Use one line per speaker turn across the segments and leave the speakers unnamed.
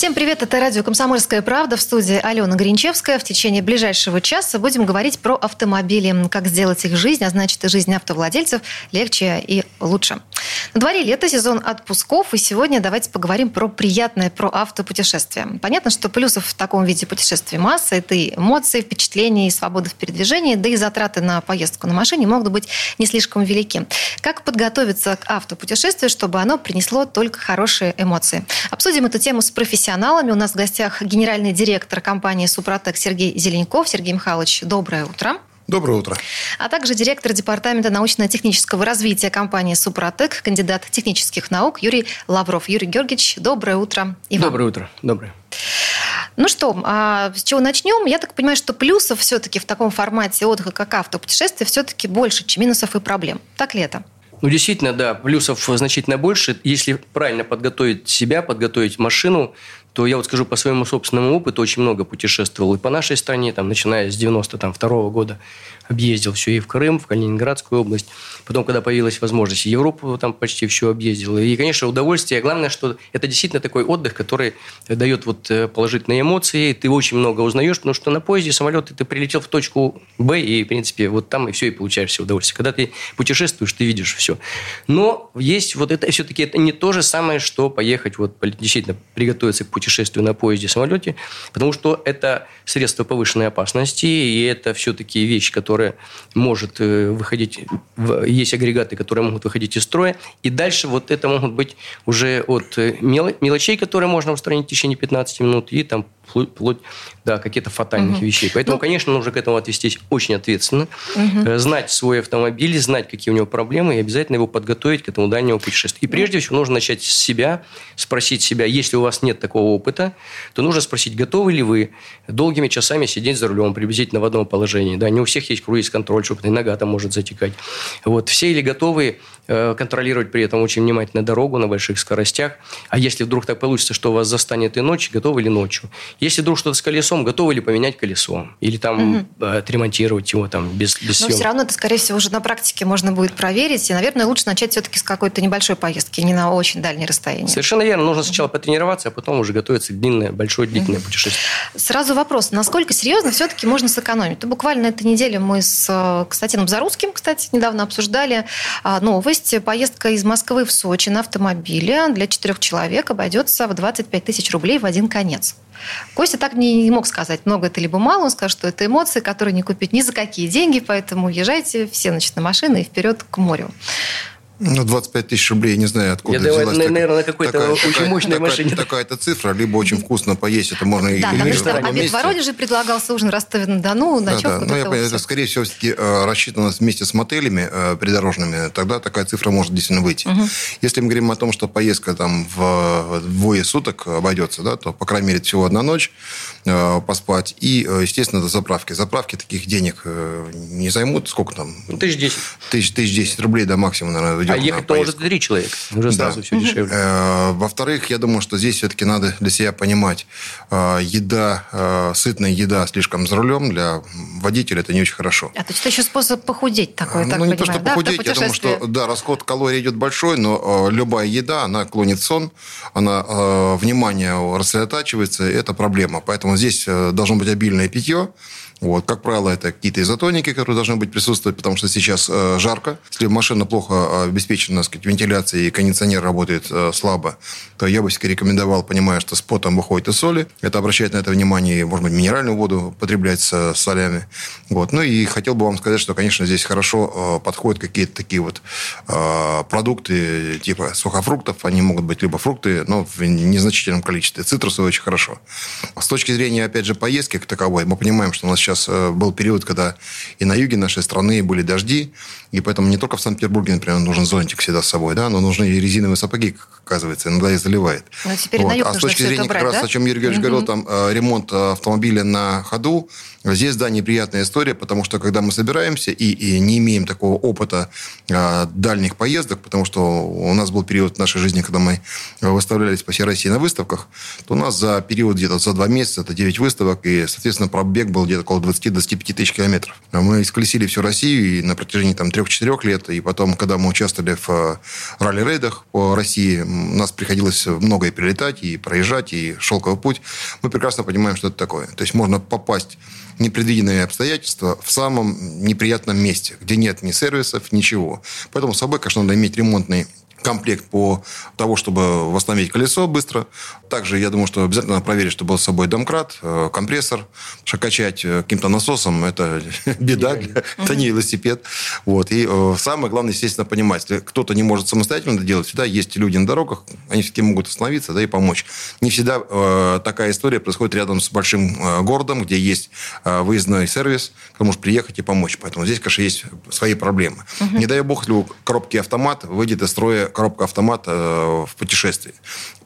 Всем привет, это радио «Комсомольская правда» в студии Алена Гринчевская. В течение ближайшего часа будем говорить про автомобили, как сделать их жизнь, а значит и жизнь автовладельцев легче и лучше. На дворе лето, сезон отпусков, и сегодня давайте поговорим про приятное, про автопутешествие. Понятно, что плюсов в таком виде путешествия масса. Это и эмоции, впечатления, и свобода в передвижении, да и затраты на поездку на машине могут быть не слишком велики. Как подготовиться к автопутешествию, чтобы оно принесло только хорошие эмоции? Обсудим эту тему с профессионалами профессионалами. У нас в гостях генеральный директор компании «Супротек» Сергей Зеленков. Сергей Михайлович, доброе утро.
Доброе утро.
А также директор департамента научно-технического развития компании «Супротек», кандидат технических наук Юрий Лавров. Юрий Георгиевич, доброе утро.
И вам. Доброе утро. Доброе.
Ну что, а с чего начнем? Я так понимаю, что плюсов все-таки в таком формате отдыха, как автопутешествие, все-таки больше, чем минусов и проблем. Так ли это?
Ну, действительно, да, плюсов значительно больше. Если правильно подготовить себя, подготовить машину, то я вот скажу по своему собственному опыту, очень много путешествовал и по нашей стране, там, начиная с 92 -го года, объездил все и в Крым, в Калининградскую область. Потом, когда появилась возможность, Европу там почти все объездил. И, конечно, удовольствие. Главное, что это действительно такой отдых, который дает вот э, положительные эмоции. Ты очень много узнаешь, потому что на поезде, самолете ты прилетел в точку Б, и, в принципе, вот там и все, и получаешь все удовольствие. Когда ты путешествуешь, ты видишь все. Но есть вот это все-таки это не то же самое, что поехать вот действительно приготовиться к путешествию на поезде, самолете, потому что это средство повышенной опасности, и это все-таки вещь, которая может э, выходить, есть агрегаты, которые могут выходить из строя, и дальше вот это могут быть уже от э, мелочей, которые можно устранить в течение 15 минут, и там вплоть до каких-то фатальных угу. вещей. Поэтому, ну, конечно, нужно к этому отвестись очень ответственно, угу. знать свой автомобиль, знать, какие у него проблемы, и обязательно его подготовить к этому дальнему путешествию. И прежде всего нужно начать с себя, спросить себя, если у вас нет такого опыта, то нужно спросить, готовы ли вы долгими часами сидеть за рулем, приблизительно в одном положении. Да, не у всех есть круиз-контроль, чтобы нога там может затекать. Вот. Все ли готовы контролировать при этом очень внимательно дорогу на больших скоростях. А если вдруг так получится, что вас застанет и ночью, готовы ли ночью? Если вдруг что-то с колесом, готовы ли поменять колесо? Или там угу. отремонтировать его там без, без
Но все равно это, скорее всего, уже на практике можно будет проверить. И, наверное, лучше начать все-таки с какой-то небольшой поездки, не на очень дальнее расстояние.
Совершенно верно. Нужно сначала потренироваться, а потом уже готовиться длинное, большое длительное угу. путешествие.
Сразу вопрос. Насколько серьезно все-таки можно сэкономить? То буквально этой неделе мы с э, Константином Зарусским, кстати, недавно обсуждали а, новость есть поездка из Москвы в Сочи на автомобиле для четырех человек обойдется в 25 тысяч рублей в один конец. Костя так не, мог сказать, много это либо мало. Он сказал, что это эмоции, которые не купить ни за какие деньги, поэтому езжайте все значит, на машины и вперед к морю.
Ну, 25 тысяч рублей, не знаю, откуда
Я взялась. Я наверное, на какой-то такая, очень такая, мощной
такая,
машине.
Такая-то цифра, либо очень вкусно поесть, это можно
да, и... Да,
потому
что обед месте. в Воронеже предлагался ужин Ростове-на-Дону,
ночевку. Да, да. Ну, я понимаю, это, скорее всего, все-таки э, рассчитано вместе с мотелями э, придорожными, тогда такая цифра может действительно выйти. Угу. Если мы говорим о том, что поездка там в двое суток обойдется, да, то, по крайней мере, всего одна ночь э, поспать, и, естественно, до заправки. Заправки таких денег не займут, сколько там?
Тысяч десять.
Тысяч, тысяч десять рублей, да, максимум, наверное,
идет А ехать-то может три человека. Уже сразу да. все дешевле.
Э, во-вторых, я думаю, что здесь все-таки надо для себя понимать, э, еда, э, сытная еда слишком за рулем для водителя это не очень хорошо.
А то есть это еще способ похудеть такой,
Ну,
так
не
понимаю,
то, что
да,
похудеть, я думаю, что да, расход калорий идет большой, но любая еда, она клонит сон, она внимание рассредотачивается, это проблема. Поэтому здесь должно быть обильное питье, вот, как правило, это какие-то изотоники, которые должны быть присутствовать, потому что сейчас э, жарко. Если машина плохо э, обеспечена, сказать, вентиляцией и кондиционер работает э, слабо, то я бы все рекомендовал, понимая, что с потом выходит и соли. Это обращает на это внимание, может быть, минеральную воду потреблять с солями. Вот. Ну и хотел бы вам сказать, что, конечно, здесь хорошо э, подходят какие-то такие вот э, продукты типа сухофруктов. Они могут быть либо фрукты, но в незначительном количестве. Цитрусовые очень хорошо. С точки зрения, опять же, поездки как таковой, мы понимаем, что у нас сейчас сейчас э, был период, когда и на юге нашей страны были дожди, и поэтому не только в Санкт-Петербурге, например, нужен зонтик всегда с собой, да, но нужны и резиновые сапоги, оказывается, иногда их заливает.
Но теперь вот. на юг
а с точки зрения брать, как раз,
да?
о чем Юрий Георгиевич угу. говорил, там э, ремонт автомобиля на ходу, Здесь, да, неприятная история, потому что когда мы собираемся и, и не имеем такого опыта а, дальних поездок, потому что у нас был период в нашей жизни, когда мы выставлялись по всей России на выставках, то у нас за период где-то за два месяца это 9 выставок, и, соответственно, пробег был где-то около 20-25 тысяч километров. Мы исколесили всю Россию и на протяжении там 3-4 лет, и потом, когда мы участвовали в э, ралли-рейдах по России, нас приходилось многое перелетать и проезжать, и шелковый путь. Мы прекрасно понимаем, что это такое. То есть можно попасть непредвиденные обстоятельства в самом неприятном месте, где нет ни сервисов, ничего. Поэтому с собой, конечно, надо иметь ремонтный комплект по того, чтобы восстановить колесо быстро. Также, я думаю, что обязательно надо проверить, чтобы был с собой домкрат, э, компрессор. Что качать э, каким-то насосом – это беда, это не велосипед. Вот. И э, самое главное, естественно, понимать, если кто-то не может самостоятельно это делать, всегда есть люди на дорогах, они все-таки могут остановиться да, и помочь. Не всегда э, такая история происходит рядом с большим э, городом, где есть э, выездной сервис, кто может приехать и помочь. Поэтому здесь, конечно, есть свои проблемы. Не дай бог, если у коробки автомат выйдет из строя коробка автомата э, в путешествии.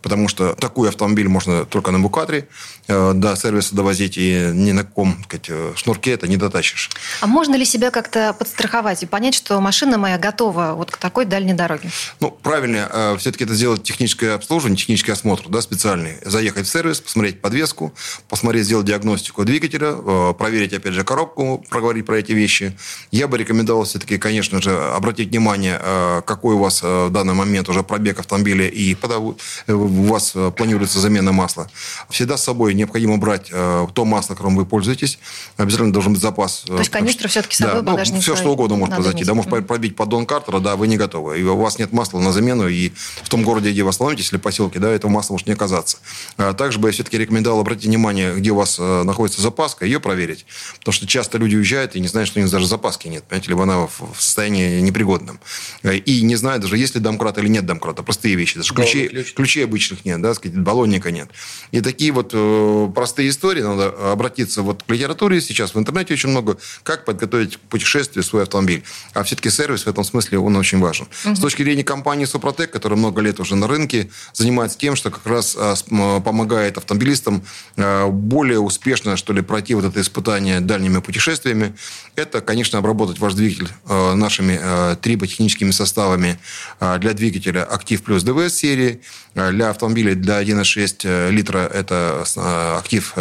Потому что такой автомобиль можно только на букатре э, до сервиса довозить, и ни на каком сказать, э, шнурке это не дотащишь.
А можно ли себя как-то подстраховать и понять, что машина моя готова вот к такой дальней дороге?
Ну, правильно, все-таки это сделать техническое обслуживание, технический осмотр да, специальный. Заехать в сервис, посмотреть подвеску, посмотреть, сделать диагностику двигателя, проверить, опять же, коробку, проговорить про эти вещи. Я бы рекомендовал все-таки, конечно же, обратить внимание, какой у вас в данный момент уже пробег автомобиля и э, у вас э, планируется замена масла, всегда с собой необходимо брать э, то масло, которым вы пользуетесь. Обязательно должен быть запас.
То есть канистру все-таки с собой
да, ну, Все, что угодно может произойти. Да, может пробить поддон картера, да, вы не готовы. И у вас нет масла на замену, и в том городе, где вы остановитесь, или поселке, да, этого масла может не оказаться. А также бы я все-таки рекомендовал обратить внимание, где у вас находится запаска, ее проверить. Потому что часто люди уезжают и не знают, что у них даже запаски нет. Понимаете, либо она в состоянии непригодном. И не знают даже, есть ли домкрат или нет домкрата. Простые вещи. Даже ключей, ключ. ключей обычных нет, да, сказать, баллонника нет. И такие вот э, простые истории, надо обратиться вот к литературе сейчас, в интернете очень много, как подготовить к путешествию свой автомобиль. А все-таки сервис в этом смысле, он очень важен. Угу. С точки зрения компании Супротек, которая много лет уже на рынке, занимается тем, что как раз э, помогает автомобилистам э, более успешно, что ли, пройти вот это испытание дальними путешествиями. Это, конечно, обработать ваш двигатель э, нашими э, триботехническими составами э, для двигателя Актив плюс ДВС серии. Э, для автомобилей для 1,6 э, литра это э, Актив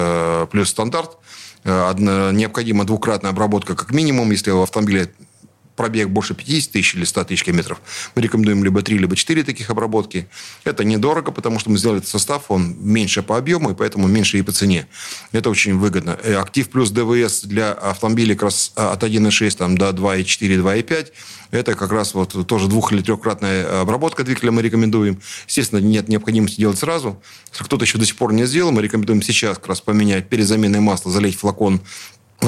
плюс стандарт. Необходима двукратная обработка как минимум, если у автомобиля пробег больше 50 тысяч или 100 тысяч километров, мы рекомендуем либо 3, либо 4 таких обработки. Это недорого, потому что мы сделали этот состав, он меньше по объему, и поэтому меньше и по цене. Это очень выгодно. Э, актив плюс ДВС для автомобилей как раз а, от 1,6 там, до 2,4, 2,5 это как раз вот тоже двух- или трехкратная обработка двигателя мы рекомендуем. Естественно, нет необходимости делать сразу. Если кто-то еще до сих пор не сделал, мы рекомендуем сейчас как раз поменять перед заменой масла, залить флакон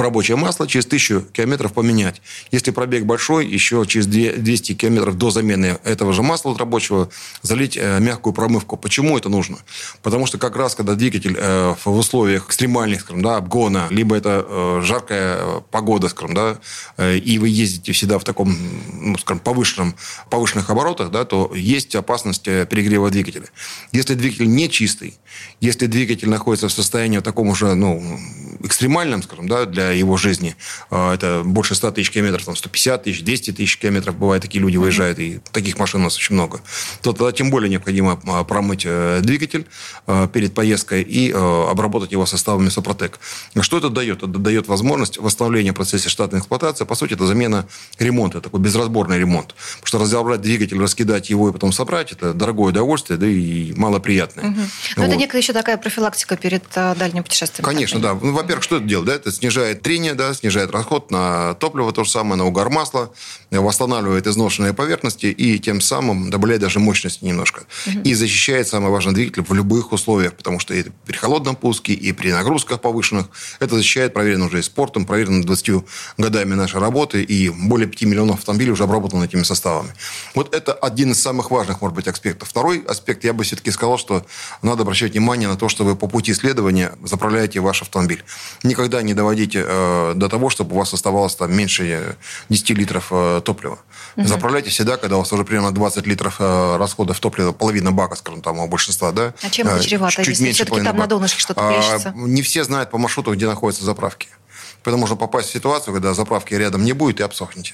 рабочее масло через тысячу километров поменять. Если пробег большой, еще через 200 километров до замены этого же масла от рабочего залить э, мягкую промывку. Почему это нужно? Потому что как раз, когда двигатель э, в условиях экстремальных, скажем, да, обгона, либо это э, жаркая погода, скажем, да, и вы ездите всегда в таком, ну, скажем, повышенном, повышенных оборотах, да, то есть опасность перегрева двигателя. Если двигатель не чистый, если двигатель находится в состоянии таком уже, ну, экстремальном, скажем, да, для его жизни. А, это больше 100 тысяч километров, там 150 тысяч, 200 тысяч километров. Бывает, такие люди выезжают, и таких машин у нас очень много. То тогда тем более необходимо а, промыть э, двигатель а, перед поездкой и обработать его составами Сопротек. Что это дает? Это дает возможность восстановления в процессе штатной эксплуатации. По сути, это замена ремонта, такой безразборный ремонт. Потому что разобрать двигатель, раскидать его и потом собрать, это дорогое удовольствие, да и малоприятное. Угу.
Но вот. это некая еще такая профилактика перед дальним путешествием.
Конечно, да. Ну, во-первых, что это делает? Да? Это снижает снижает трение, да, снижает расход на топливо, то же самое, на угар масла, восстанавливает изношенные поверхности и тем самым добавляет даже мощности немножко. Угу. И защищает, самое важное, двигатель в любых условиях, потому что и при холодном пуске, и при нагрузках повышенных. Это защищает, проверено уже и спортом, проверено 20 годами нашей работы, и более 5 миллионов автомобилей уже обработано этими составами. Вот это один из самых важных, может быть, аспектов. Второй аспект, я бы все-таки сказал, что надо обращать внимание на то, что вы по пути исследования заправляете ваш автомобиль. Никогда не доводите э, до того, чтобы у вас оставалось там меньше 10 литров э, топлива. Угу. Заправляйте всегда, когда у вас уже примерно 20 литров э, расходов топлива, половина бака, скажем, там у большинства, да?
А чем это э, чревато,
чуть
если
меньше
все-таки там на донышке что-то
а, Не все знают по маршруту, где находятся заправки. Поэтому можно попасть в ситуацию, когда заправки рядом не будет и обсохнете.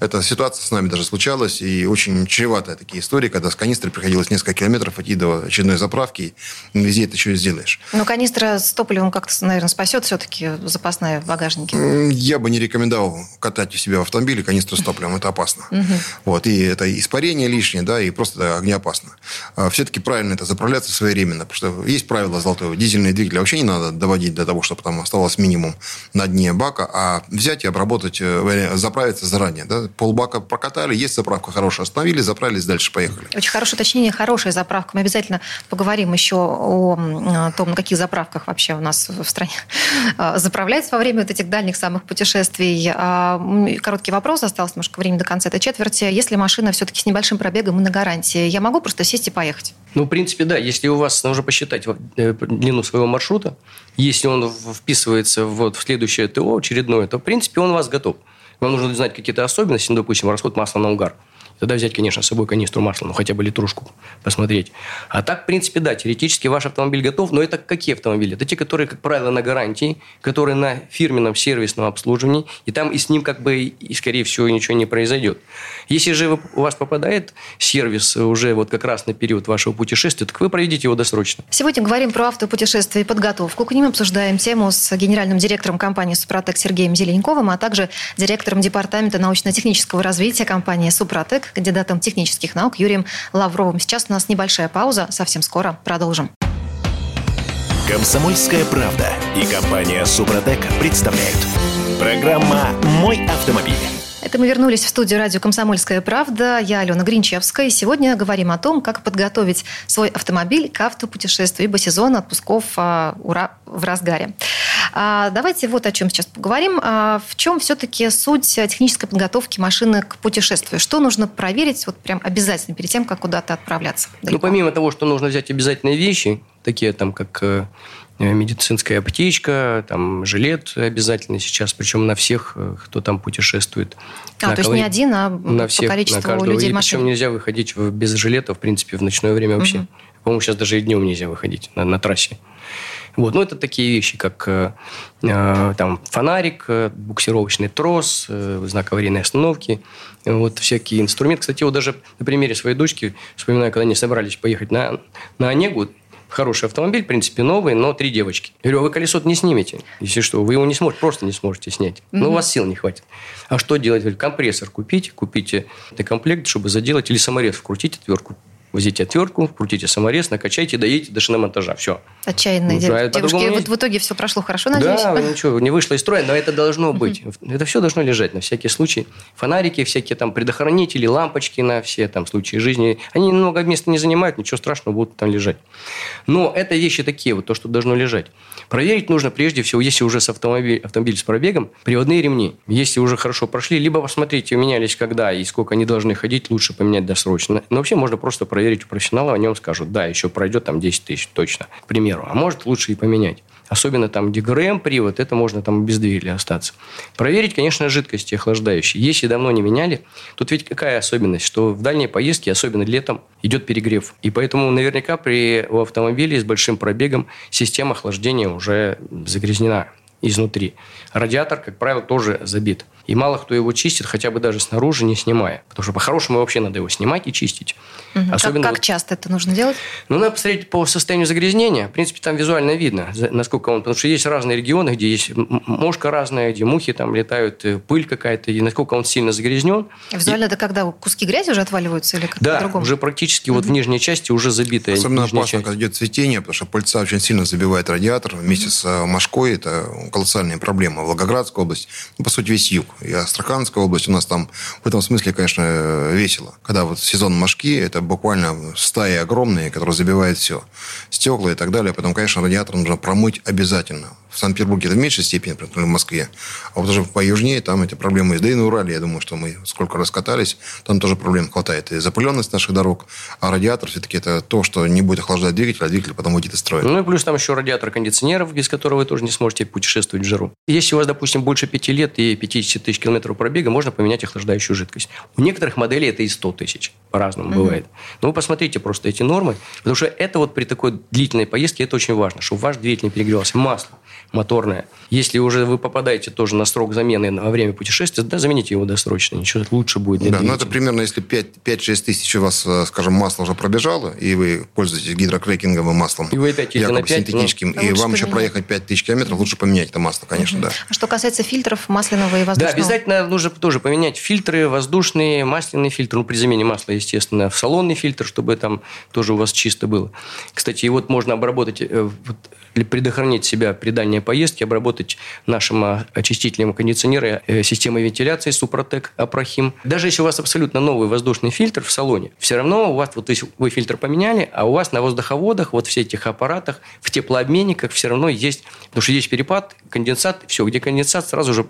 Эта ситуация с нами даже случалась, и очень чреватые такие истории, когда с канистры приходилось несколько километров идти до очередной заправки, и везде это еще и сделаешь.
Но канистра с топливом как-то, наверное, спасет все-таки запасная в багажнике.
Я бы не рекомендовал катать у себя в автомобиле канистру с топливом, это опасно. Вот, и это испарение лишнее, да, и просто огнеопасно. А все-таки правильно это заправляться своевременно, потому что есть правило золотое. Дизельные двигатели вообще не надо доводить до того, чтобы там оставалось минимум на дне бака, а взять и обработать, э, заправиться заранее. Да? Полбака прокатали, есть заправка хорошая, остановили, заправились, дальше поехали.
Очень хорошее уточнение, хорошая заправка. Мы обязательно поговорим еще о том, на каких заправках вообще у нас в стране а, заправляется во время вот этих дальних самых путешествий. А, короткий вопрос, осталось немножко времени до конца этой четверти. Если машина все-таки с небольшим пробегом и на гарантии, я могу просто сесть и поехать?
Ну, в принципе, да. Если у вас, нужно посчитать э, длину своего маршрута, если он вписывается вот в следующее ТО очередное, то, в принципе, он у вас готов. Вам нужно знать какие-то особенности, ну, допустим, расход масла на угар – Тогда взять, конечно, с собой канистру масла, ну, хотя бы литрушку посмотреть. А так, в принципе, да, теоретически ваш автомобиль готов, но это какие автомобили? Это те, которые, как правило, на гарантии, которые на фирменном сервисном обслуживании, и там и с ним как бы, и, скорее всего, ничего не произойдет. Если же у вас попадает сервис уже вот как раз на период вашего путешествия, так вы проведите его досрочно.
Сегодня говорим про автопутешествие и подготовку. К ним обсуждаем тему с генеральным директором компании «Супротек» Сергеем Зеленковым, а также директором департамента научно-технического развития компании «Супротек» кандидатом технических наук Юрием Лавровым. Сейчас у нас небольшая пауза, совсем скоро продолжим.
Комсомольская правда и компания Супротек представляют. Программа «Мой автомобиль».
Это мы вернулись в студию радио «Комсомольская правда». Я Алена Гринчевская. И сегодня говорим о том, как подготовить свой автомобиль к автопутешествию, ибо сезон отпусков а, ура, в разгаре. А, давайте вот о чем сейчас поговорим. А, в чем все-таки суть технической подготовки машины к путешествию? Что нужно проверить вот прям обязательно перед тем, как куда-то отправляться?
Далеко? Ну, помимо того, что нужно взять обязательные вещи, такие там, как э, медицинская аптечка, там жилет обязательно сейчас, причем на всех, э, кто там путешествует.
А, на то есть не один, а на всех, по количеству на людей в машине.
Причем нельзя выходить без жилета, в принципе, в ночное время вообще. Угу. По-моему, сейчас даже и днем нельзя выходить на, на трассе. Вот. Ну, это такие вещи, как э, э там, фонарик, э, буксировочный трос, э, знак аварийной остановки, вот всякие инструменты. Кстати, вот даже на примере своей дочки, вспоминаю, когда они собрались поехать на, на Онегу, хороший автомобиль, в принципе, новый, но три девочки. Я говорю, а вы колесо не снимете, если что. Вы его не сможете, просто не сможете снять. Mm-hmm. Ну, у вас сил не хватит. А что делать? Компрессор купите, купите комплект, чтобы заделать, или саморез вкрутите отвертку, возите отвертку, крутите саморез, накачайте, доедете до шиномонтажа. Все.
Отчаянные ну, девушки. Вот в итоге все прошло хорошо, надеюсь?
Да, ничего, не вышло из строя, но это должно быть. Это все должно лежать на всякий случай. Фонарики, всякие там предохранители, лампочки на все там случаи жизни. Они много места не занимают, ничего страшного, будут там лежать. Но это вещи такие, вот то, что должно лежать. Проверить нужно прежде всего, если уже с автомобиль, автомобиль с пробегом, приводные ремни. Если уже хорошо прошли, либо посмотрите, менялись когда и сколько они должны ходить, лучше поменять досрочно. Но вообще можно просто проверить у профессионала, о нем скажут, да, еще пройдет там 10 тысяч точно, к примеру. А может лучше и поменять. Особенно там, где ГРМ-привод, это можно там без двигателя остаться. Проверить, конечно, жидкости охлаждающие. Если давно не меняли, тут ведь какая особенность, что в дальней поездке, особенно летом, идет перегрев. И поэтому наверняка при у автомобиля с большим пробегом система охлаждения уже загрязнена изнутри. Радиатор, как правило, тоже забит. И мало кто его чистит, хотя бы даже снаружи не снимая. Потому что по-хорошему вообще надо его снимать и чистить.
Угу. Особенно как, как вот... часто это нужно делать?
Ну, надо посмотреть по состоянию загрязнения. В принципе, там визуально видно, насколько он... Потому что есть разные регионы, где есть мошка разная, где мухи там летают, э, пыль какая-то, и насколько он сильно загрязнен.
Визуально и... это когда куски грязи уже отваливаются или как
да,
по-другому?
уже практически угу. вот в нижней части уже забитая
Особенно опасно, часть. когда идет цветение, потому что пыльца очень сильно забивает радиатор вместе с э, мошкой. Это колоссальная проблема. Волгоградская область, ну, по сути, весь юг. И Астраханская область у нас там в этом смысле, конечно, весело. Когда вот сезон мошки, это буквально стаи огромные, которые забивают все. Стекла и так далее. Потом, конечно, радиатор нужно промыть обязательно. В Санкт-Петербурге это в меньшей степени, например, в Москве. А вот уже по южнее там эти проблемы есть. Да и на Урале, я думаю, что мы сколько раз катались, там тоже проблем хватает. И запыленность наших дорог, а радиатор все-таки это то, что не будет охлаждать двигатель, а двигатель потом выйдет из строя.
Ну и плюс там еще радиатор кондиционеров, без которого вы тоже не сможете путешествовать в жару. Если у вас, допустим, больше 5 лет и 50 тысяч километров пробега, можно поменять охлаждающую жидкость. У некоторых моделей это и 100 тысяч. По-разному угу. бывает. Но вы посмотрите просто эти нормы, потому что это вот при такой длительной поездке это очень важно, чтобы ваш двигатель не перегревался. Масло. Моторная. Если уже вы попадаете тоже на срок замены во время путешествия, да, замените его досрочно, ничего лучше будет для
Да,
двигателя.
ну это примерно, если 5-6 тысяч у вас, э, скажем, масло уже пробежало, и вы пользуетесь гидрокрекинговым маслом,
И вы опять едете на
якобы
5,
синтетическим,
ну,
и вам еще
поменять.
проехать 5 тысяч километров, лучше поменять это масло, конечно, да.
А что касается фильтров масляного и
Да,
воздушного?
обязательно нужно тоже поменять фильтры, воздушные, масляные фильтры. Ну, при замене масла, естественно, в салонный фильтр, чтобы там тоже у вас чисто было. Кстати, и вот можно обработать, э, вот, или предохранить себя при дальней поездке, обработать нашим а, очистителем кондиционера э, системой вентиляции Супротек Апрахим. Даже если у вас абсолютно новый воздушный фильтр в салоне, все равно у вас, вот вы фильтр поменяли, а у вас на воздуховодах, вот в этих аппаратах, в теплообменниках все равно есть, потому что есть перепад, конденсат, все, где конденсат, сразу же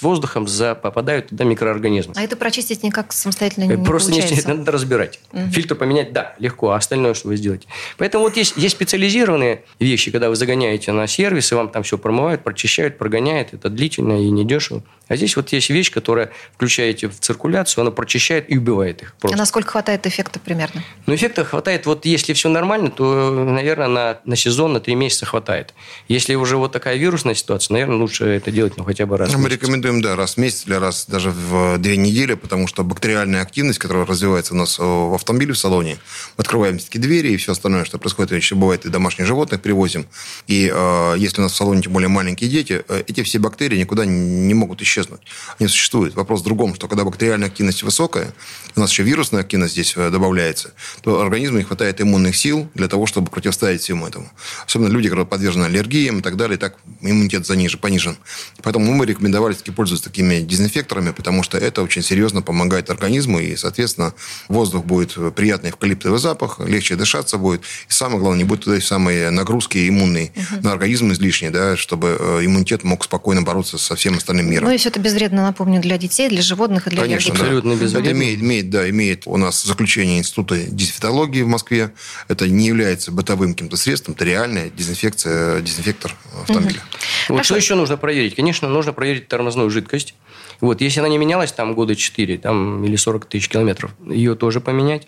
с воздухом за, попадают туда микроорганизмы.
А это прочистить никак самостоятельно не
Просто не,
получается?
это надо разбирать. Фильтр поменять, да, легко, а остальное что вы сделаете? Поэтому вот есть, есть специализированные вещи, когда вы загоняете на сервис, и вам там все промывают, прочищают, прогоняют. Это длительно и недешево. А здесь вот есть вещь, которая включаете в циркуляцию, она прочищает и убивает их
А
просто.
насколько хватает эффекта примерно?
Но эффекта хватает, вот если все нормально, то, наверное, на, на сезон, на три месяца хватает. Если уже вот такая вирусная ситуация, наверное, лучше это делать ну, хотя бы раз
Мы
месяц.
Рекомендуем, да, раз в месяц или раз даже в две недели, потому что бактериальная активность, которая развивается у нас э, в автомобиле в салоне, мы открываем все-таки двери и все остальное, что происходит, еще бывает и домашних животных привозим. И э, если у нас в салоне тем более маленькие дети, э, эти все бактерии никуда не могут исчезнуть. Они существуют. Вопрос в другом, что когда бактериальная активность высокая, у нас еще вирусная активность здесь э, добавляется, то организму не хватает иммунных сил для того, чтобы противостоять всему этому. Особенно люди, которые подвержены аллергиям и так далее, так иммунитет занижен, понижен. Поэтому мы рекомендовали таки пользоваться такими дезинфекторами, потому что это очень серьезно помогает организму, и, соответственно, воздух будет приятный эвкалиптовый запах, легче дышаться будет. И самое главное, не будет туда самые нагрузки иммунные на организм излишние, да, чтобы э, иммунитет мог спокойно бороться со всем остальным миром.
Ну и все это безвредно, напомню, для детей, для животных и для
Конечно, да.
Абсолютно безвредно.
Это имеет, имеет, да, имеет у нас заключение Института дезинфектологии в Москве. Это не является бытовым каким-то средством, это реальная дезинфекция, дезинфектор автомобиля.
Вот
Хорошо.
что еще нужно проверить? Конечно, нужно проверить тормозную жидкость. Вот, если она не менялась там года 4 там, или 40 тысяч километров, ее тоже поменять.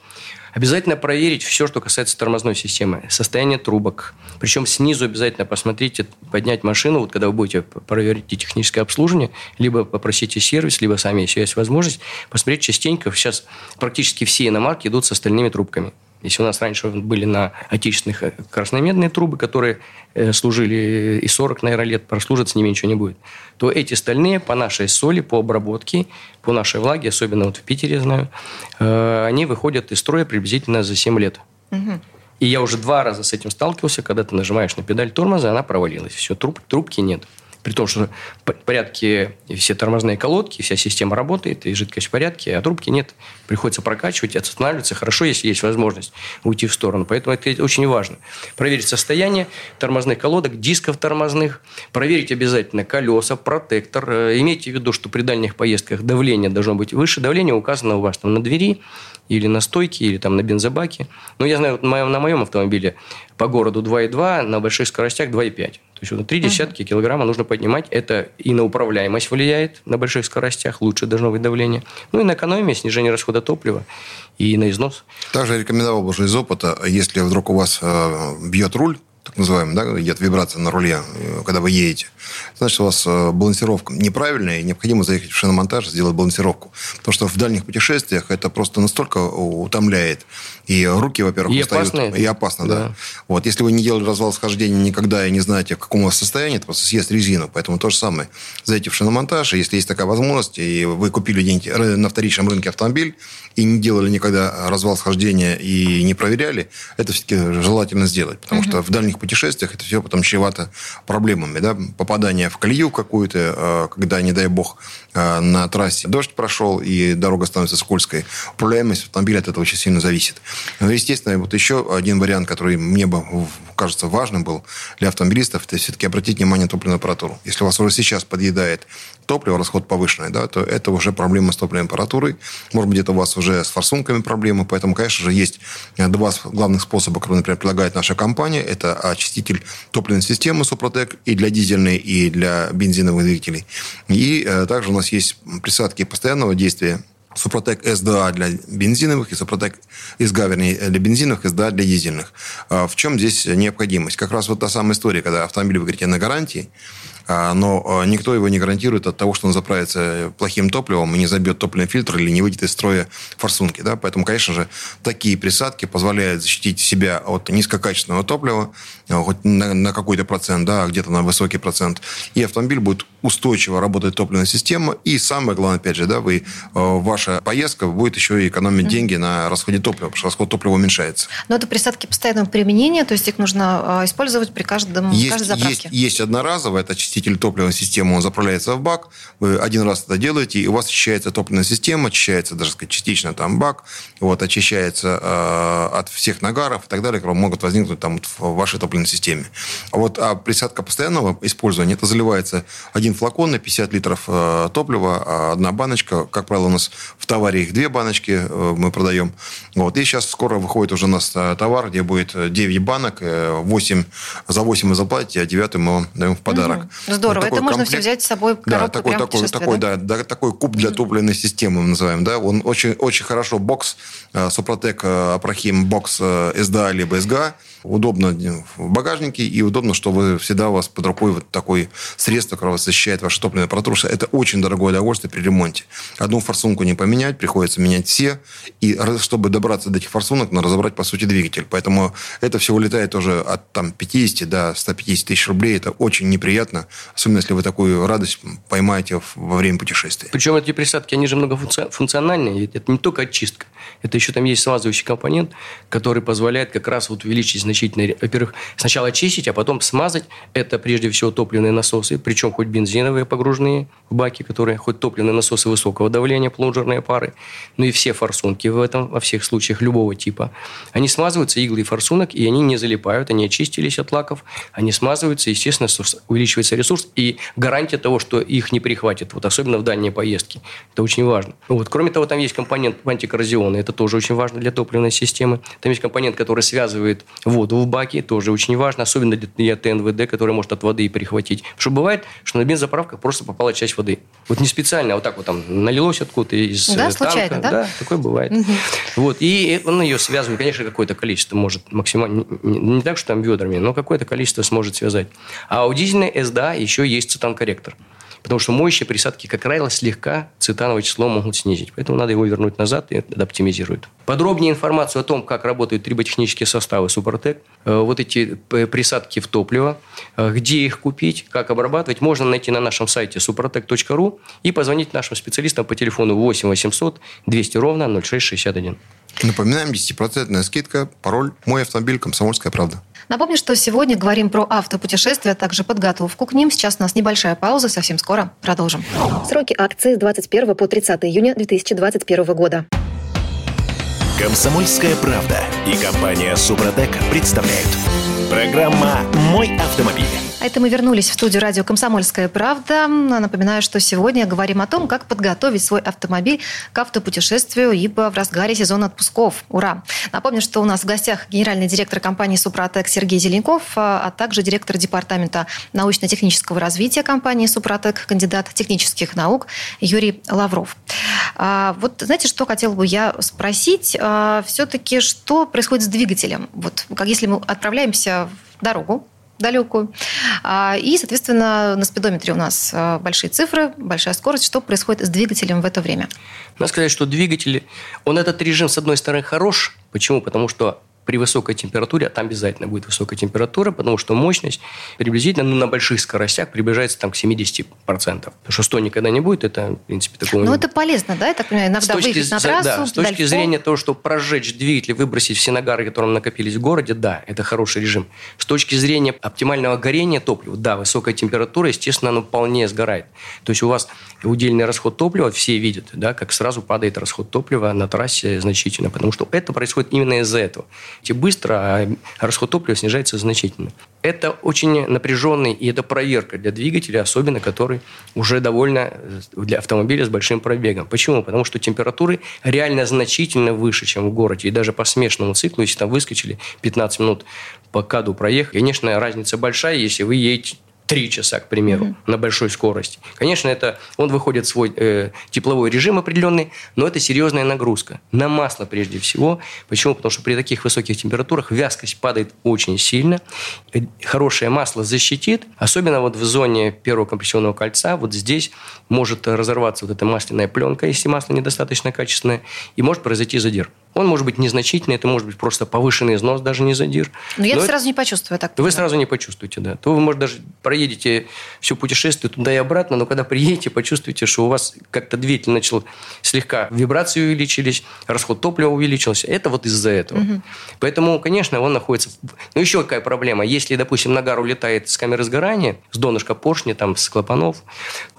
Обязательно проверить все, что касается тормозной системы. Состояние трубок. Причем снизу обязательно посмотрите, поднять машину, вот когда вы будете проверить техническое обслуживание, либо попросите сервис, либо сами, если есть возможность, посмотреть частенько. Сейчас практически все иномарки идут с остальными трубками. Если у нас раньше были на отечественных э, красномедные трубы, которые э, служили и 40, наверное, лет, прослужат, с ними ничего не будет, то эти стальные по нашей соли, по обработке, по нашей влаге, особенно вот в Питере, знаю, э, они выходят из строя приблизительно за 7 лет. И я уже два раза с этим сталкивался, когда ты нажимаешь на педаль тормоза, она провалилась. Все, труб, трубки нет. При том, что в порядке все тормозные колодки, вся система работает, и жидкость в порядке, а трубки нет. Приходится прокачивать, останавливаться. Хорошо, если есть возможность уйти в сторону. Поэтому это очень важно. Проверить состояние тормозных колодок, дисков тормозных. Проверить обязательно колеса, протектор. Э, Имейте в виду, что при дальних поездках давление должно быть выше. Давление указано у вас там на двери, или на стойке, или там на бензобаке. Но я знаю, вот на моем, на моем автомобиле по городу 2,2, на больших скоростях 2,5. То есть вот три десятки килограмма нужно поднимать. Это и на управляемость влияет на больших скоростях, лучше должно быть давление. Ну и на экономию, снижение расхода топлива и на износ.
Также рекомендовал бы уже из опыта, если вдруг у вас э, бьет руль, так называемый, да, идет вибрация на руле, э, когда вы едете, значит, у вас э, балансировка неправильная, и необходимо заехать в шиномонтаж, сделать балансировку. Потому что в дальних путешествиях это просто настолько утомляет. И руки, во-первых,
И
устают.
опасно.
И опасно, да.
Да.
Вот, если вы не делали развал схождения никогда и не знаете, в каком у вас состоянии, это просто съест резину. Поэтому то же самое. Зайдите в шиномонтаж, и если есть такая возможность, и вы купили ры- на вторичном рынке автомобиль, и не делали никогда развал схождения и не проверяли, это все-таки желательно сделать. Потому что в дальних путешествиях это все потом чревато проблемами. Да? Попадание в колею какую-то, э, когда, не дай бог, э, на трассе дождь прошел, и дорога становится скользкой. Управляемость автомобиля от этого очень сильно зависит. Но, естественно, вот еще один вариант, который мне бы кажется важным был для автомобилистов, это все-таки обратить внимание на топливную аппаратуру. Если у вас уже сейчас подъедает топливо, расход повышенный, да, то это уже проблема с топливной аппаратурой. Может быть, это у вас уже с форсунками проблемы. Поэтому, конечно же, есть э, два главных способа, которые, например, предлагает наша компания. Это очиститель топливной системы Супротек и для дизельной, и для бензиновых двигателей. И э, также у нас есть присадки постоянного действия Супротек СДА для бензиновых и Супротек СГА, вернее, для бензиновых, СДА для дизельных. А в чем здесь необходимость? Как раз вот та самая история, когда автомобиль, вы говорите, на гарантии, но а, никто его не гарантирует от того, что он заправится плохим топливом и не забьет топливный фильтр или не выйдет из строя форсунки. Да? Поэтому, конечно же, такие присадки позволяют защитить себя от низкокачественного топлива, а, хоть на, на какой-то процент, да, где-то на высокий процент. И автомобиль будет устойчиво работать топливная система. И самое главное, опять же, да, вы, ваша поездка будет еще и экономить mm-hmm. деньги на расходе топлива, потому что расход топлива уменьшается.
Но это присадки постоянного применения, то есть их нужно использовать при каждом,
есть,
каждой заправке?
Есть, есть одноразовое, это очиститель топливной системы, он заправляется в бак, вы один раз это делаете, и у вас очищается топливная система, очищается даже сказать, частично там бак, вот, очищается э, от всех нагаров и так далее, которые могут возникнуть там в вашей топливной системе. А вот а присадка постоянного использования, это заливается один флакон на 50 литров э, топлива, а одна баночка, как правило, у нас в товаре их две баночки э, мы продаем. Вот, и сейчас скоро выходит уже у нас э, товар, где будет 9 банок, 8, за 8 вы заплатите, а 9 мы вам даем в подарок.
Угу. Здорово здорово. Это можно все взять с собой в
да, такой, такой, такой, да? Да, такой куб для топливной системы мы называем. Да? Он очень, очень хорошо бокс, э, Супротек э, Апрахим бокс э, СДА либо СГА удобно в багажнике и удобно, что вы всегда у вас под рукой вот такое средство, которое защищает ваше топливное протрушение. Это очень дорогое удовольствие при ремонте. Одну форсунку не поменять, приходится менять все. И чтобы добраться до этих форсунок, надо разобрать, по сути, двигатель. Поэтому это все улетает тоже от там, 50 до 150 тысяч рублей. Это очень неприятно, особенно если вы такую радость поймаете во время путешествия.
Причем эти присадки, они же многофункциональные. Это не только очистка. Это еще там есть смазывающий компонент, который позволяет как раз вот увеличить значительно, во-первых, сначала очистить, а потом смазать. Это прежде всего топливные насосы, причем хоть бензиновые погруженные в баки, которые хоть топливные насосы высокого давления, плунжерные пары, ну и все форсунки в этом, во всех случаях любого типа. Они смазываются, иглы форсунок, и они не залипают, они очистились от лаков, они смазываются, естественно, увеличивается ресурс и гарантия того, что их не прихватит, вот особенно в дальние поездки. Это очень важно. Вот. Кроме того, там есть компонент антикоррозионный, это тоже очень важно для топливной системы. Там есть компонент, который связывает воду воду в баке, тоже очень важно, особенно для ТНВД, который может от воды перехватить. Что бывает, что на бензоправках просто попала часть воды. Вот не специально, а вот так вот там налилось откуда-то из
да, танка. Случайно, да?
да, такое бывает. Угу. Вот, и он ее связывает, конечно, какое-то количество может максимально, не, так, что там ведрами, но какое-то количество сможет связать. А у дизельной СДА еще есть цитан-корректор. Потому что моющие присадки, как правило, слегка цитановое число могут снизить. Поэтому надо его вернуть назад, и это оптимизирует. Подробнее информацию о том, как работают триботехнические составы Супротек, э, вот эти присадки в топливо, э, где их купить, как обрабатывать, можно найти на нашем сайте suprotec.ru и позвонить нашим специалистам по телефону 8 800 200 ровно 0661.
Напоминаем, 10% скидка, пароль «Мой автомобиль. Комсомольская правда».
Напомню, что сегодня говорим про автопутешествия, а также подготовку к ним. Сейчас у нас небольшая пауза, совсем скоро продолжим. Сроки акции с 21 по 30 июня 2021 года.
Комсомольская правда и компания Супротек представляют. Программа «Мой автомобиль».
А это мы вернулись в студию радио «Комсомольская правда». Напоминаю, что сегодня говорим о том, как подготовить свой автомобиль к автопутешествию, ибо в разгаре сезона отпусков. Ура! Напомню, что у нас в гостях генеральный директор компании «Супротек» Сергей Зеленков, а также директор департамента научно-технического развития компании «Супротек», кандидат технических наук Юрий Лавров. А, вот знаете, что хотела бы я спросить? А, Все-таки что происходит с двигателем? Вот, как если мы отправляемся в дорогу, далекую. А, и, соответственно, на спидометре у нас а, большие цифры, большая скорость. Что происходит с двигателем в это время?
Надо сказать, что двигатель, он этот режим, с одной стороны, хорош. Почему? Потому что при высокой температуре, а там обязательно будет высокая температура, потому что мощность приблизительно ну, на больших скоростях приближается там, к 70%. Потому что 100 никогда не будет, это, в принципе, такого...
Ну, это полезно, да, я так понимаю, иногда выехать на трассу,
Да, с точки зрения того, что прожечь двигатель, выбросить все нагары, которые накопились в городе, да, это хороший режим. С точки зрения оптимального горения топлива, да, высокая температура, естественно, оно вполне сгорает. То есть у вас удельный расход топлива, все видят, да, как сразу падает расход топлива на трассе значительно, потому что это происходит именно из-за этого. Те быстро, а расход топлива снижается значительно. Это очень напряженный, и это проверка для двигателя, особенно который уже довольно э, для автомобиля с большим пробегом. Почему? Потому что температуры реально значительно выше, чем в городе. И даже по смешанному циклу, если там выскочили 15 минут по каду проехать, конечно, разница большая, если вы едете 3 часа, к примеру, mm-hmm. на большой скорости. Конечно, это он выходит в свой э, тепловой режим определенный, но это серьезная нагрузка. На масло прежде всего. Почему? Потому что при таких высоких температурах вязкость падает очень сильно. Э, хорошее масло защитит, особенно вот в зоне первого компрессионного кольца, вот здесь может разорваться вот эта масляная пленка, если масло недостаточно качественное, и может произойти задир. Он может быть незначительный, это может быть просто повышенный износ, даже не задир.
Но я Но сразу это... не почувствую так.
Вы сразу не почувствуете, да. То вы, может, даже проедете все путешествие туда и обратно, но когда приедете, почувствуете, что у вас как-то двигатель начал слегка вибрации увеличились, расход топлива увеличился. Это вот из-за этого. Угу. Поэтому, конечно, он находится... Ну, еще какая проблема. Если, допустим, нагар улетает с камеры сгорания, с донышка поршня, там, с клапанов,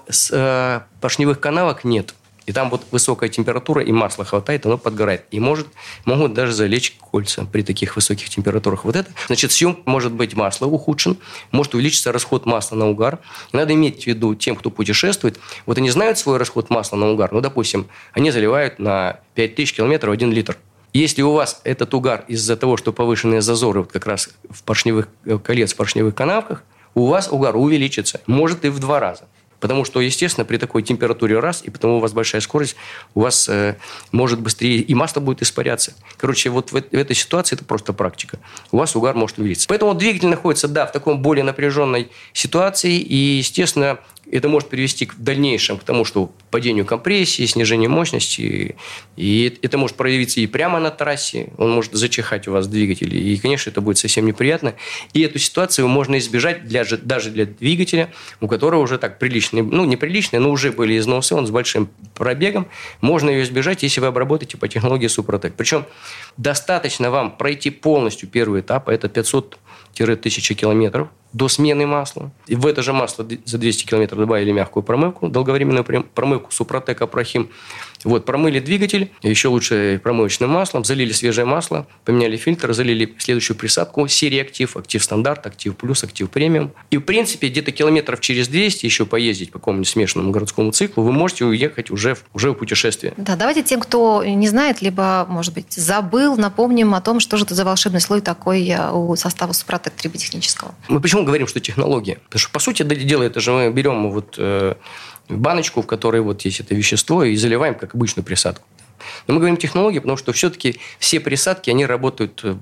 с э, поршневых канавок нет – и там вот высокая температура, и масла хватает, оно подгорает. И может, могут даже залечь кольца при таких высоких температурах. Вот это, значит, съем может быть масло ухудшен, может увеличиться расход масла на угар. И надо иметь в виду тем, кто путешествует, вот они знают свой расход масла на угар, ну, допустим, они заливают на 5000 километров 1 литр. Если у вас этот угар из-за того, что повышенные зазоры вот как раз в поршневых э, колец, в поршневых канавках, у вас угар увеличится, может и в два раза. Потому что, естественно, при такой температуре раз, и потому у вас большая скорость, у вас э, может быстрее и масло будет испаряться. Короче, вот в, в этой ситуации это просто практика. У вас угар может увеличиться. Поэтому двигатель находится, да, в таком более напряженной ситуации, и, естественно, это может привести в дальнейшем к тому, что падению компрессии, снижению мощности. И это может проявиться и прямо на трассе. Он может зачихать у вас двигатель. И, конечно, это будет совсем неприятно. И эту ситуацию можно избежать для, даже для двигателя, у которого уже так приличный, ну, неприличный, но уже были износы, он с большим пробегом. Можно ее избежать, если вы обработаете по технологии Супротек. Причем достаточно вам пройти полностью первый этап, это 500-1000 километров, до смены масла. И в это же масло за 200 километров добавили мягкую промывку, долговременную промывку Супротек Апрахим. Вот, промыли двигатель, еще лучше промывочным маслом, залили свежее масло, поменяли фильтр, залили следующую присадку серии Актив, Актив Стандарт, Актив Плюс, Актив Премиум. И, в принципе, где-то километров через 200 еще поездить по какому-нибудь смешанному городскому циклу, вы можете уехать уже, уже в путешествие.
Да, давайте тем, кто не знает, либо, может быть, забыл, напомним о том, что же это за волшебный слой такой э, у состава Супротек триботехнического.
Мы почему говорим, что технология? Потому что, по сути дела, это же мы берем вот э, баночку, в которой вот есть это вещество, и заливаем как обычную присадку. Но мы говорим технологии, потому что все-таки все присадки, они работают э,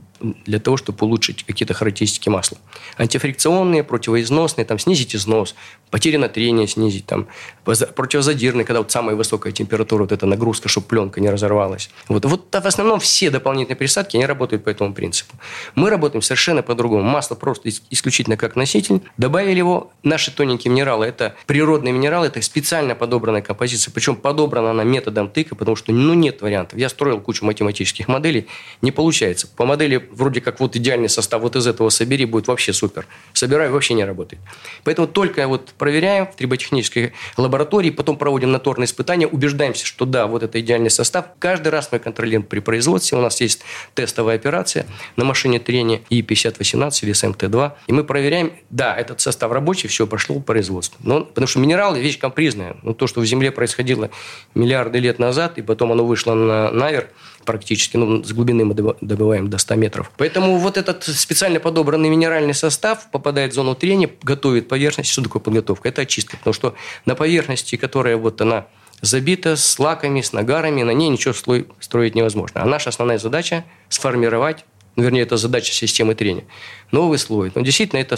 для того, чтобы улучшить какие-то характеристики масла. Антифрикционные, противоизносные, там, снизить износ, потери на трение снизить, там, противозадирные, когда вот самая высокая температура, вот эта нагрузка, чтобы пленка не разорвалась. Вот, вот в основном все дополнительные присадки, они работают по этому принципу. Мы работаем совершенно по-другому. Масло просто исключительно как носитель. Добавили его. Наши тоненькие минералы – это природные минералы, это специально подобранная композиция. Причем подобрана она методом тыка, потому что ну, нет вариантов. Я строил кучу математических моделей, не получается. По модели вроде как вот идеальный состав, вот из этого собери, будет вообще супер. Собираю, вообще не работает. Поэтому только вот проверяем в триботехнической лаборатории, потом проводим наторные испытания, убеждаемся, что да, вот это идеальный состав. Каждый раз мы контролируем при производстве. У нас есть тестовая операция на машине трения И5018 или СМТ-2. И мы проверяем, да, этот состав рабочий, все, пошло производство. Но, потому что минералы – вещь капризная. Ну, то, что в Земле происходило миллиарды лет назад, и потом оно вышло на наверх, практически, ну, с глубины мы добываем до 100 метров. Поэтому вот этот специально подобранный минеральный состав попадает в зону трения, готовит поверхность. Что такое подготовка? Это очистка. Потому что на поверхности, которая вот она забита с лаками, с нагарами, на ней ничего строить невозможно. А наша основная задача – сформировать, ну, вернее, это задача системы трения, новый слой. Но действительно, это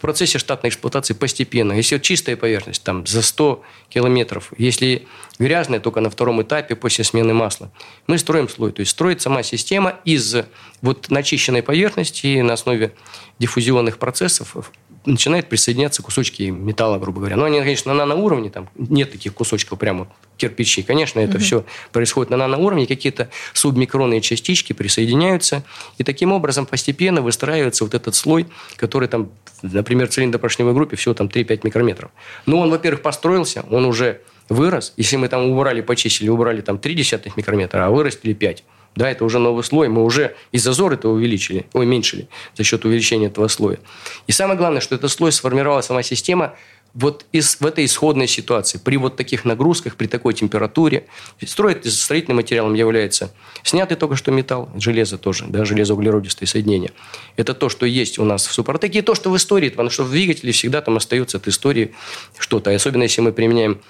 процессе штатной эксплуатации постепенно. Если вот чистая поверхность, там, за 100 километров, если грязная, только на втором этапе после смены масла, мы строим слой. То есть строит сама система из вот начищенной поверхности на основе диффузионных процессов начинает присоединяться кусочки металла, грубо говоря. Но они, конечно, на наноуровне, там нет таких кусочков прямо кирпичей. Конечно, это угу. все происходит на наноуровне, какие-то субмикронные частички присоединяются, и таким образом постепенно выстраивается вот этот слой, который там, например, в цилиндропоршневой группе всего там 3-5 микрометров. Но он, во-первых, построился, он уже вырос. Если мы там убрали, почистили, убрали там 0,3 микрометра, а вырастили 5, да, это уже новый слой. Мы уже и зазор это увеличили, уменьшили за счет увеличения этого слоя. И самое главное, что этот слой сформировала сама система вот из, в этой исходной ситуации, при вот таких нагрузках, при такой температуре, строить строительным материалом является снятый только что металл, железо тоже, да, железоуглеродистые соединения. Это то, что есть у нас в Супротеке, и то, что в истории, потому что в двигателе всегда там остается от истории что-то. Особенно, если мы применяем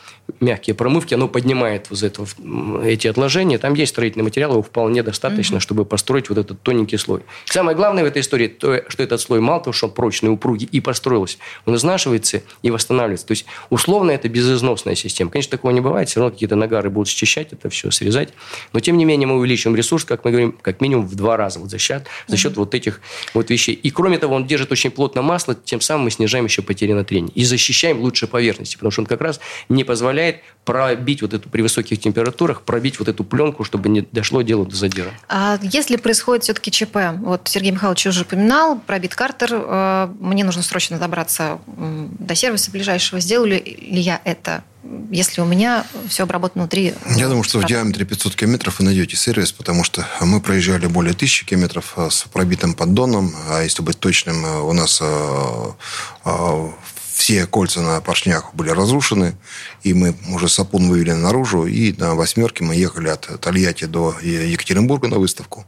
мягкие промывки, оно поднимает вот это, эти отложения. Там есть строительный материал, его вполне достаточно, mm-hmm. чтобы построить вот этот тоненький слой. Самое главное в этой истории, то, что этот слой мало того, что он прочный, упругий и построился, он изнашивается и восстанавливается. То есть, условно, это безызносная система. Конечно, такого не бывает, все равно какие-то нагары будут счищать это все, срезать. Но, тем не менее, мы увеличиваем ресурс, как мы говорим, как минимум в два раза вот за счет, за счет mm-hmm. вот этих вот вещей. И, кроме того, он держит очень плотно масло, тем самым мы снижаем еще потери на трение. И защищаем лучше поверхности, потому что он как раз не позволяет пробить вот эту при высоких температурах, пробить вот эту пленку, чтобы не дошло дело до задира.
А если происходит все-таки ЧП, вот Сергей Михайлович уже упоминал, пробит картер, э, мне нужно срочно добраться до сервиса ближайшего. Сделали ли я это? если у меня все обработано внутри.
Я думаю, что в диаметре 500 километров вы найдете сервис, потому что мы проезжали более 1000 километров э, с пробитым поддоном, а если быть точным, э, у нас все кольца на поршнях были разрушены, и мы уже сапун вывели наружу, и на восьмерке мы ехали от Тольятти до Екатеринбурга на выставку.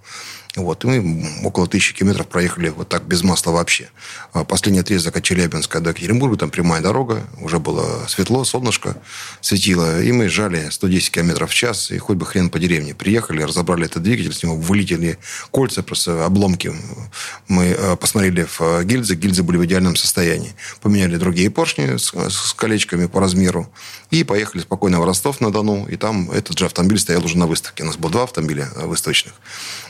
Вот, и мы около тысячи километров проехали вот так без масла вообще. А последний отрезок от Челябинска до Екатеринбурга, там прямая дорога, уже было светло, солнышко светило, и мы жали 110 километров в час, и хоть бы хрен по деревне. Приехали, разобрали этот двигатель, с него вылетели кольца, просто обломки. Мы э, посмотрели в э, гильзы, гильзы были в идеальном состоянии. Поменяли другие поршни с, с колечками по размеру, и поехали спокойно в Ростов-на-Дону, и там этот же автомобиль стоял уже на выставке. У нас было два автомобиля выставочных.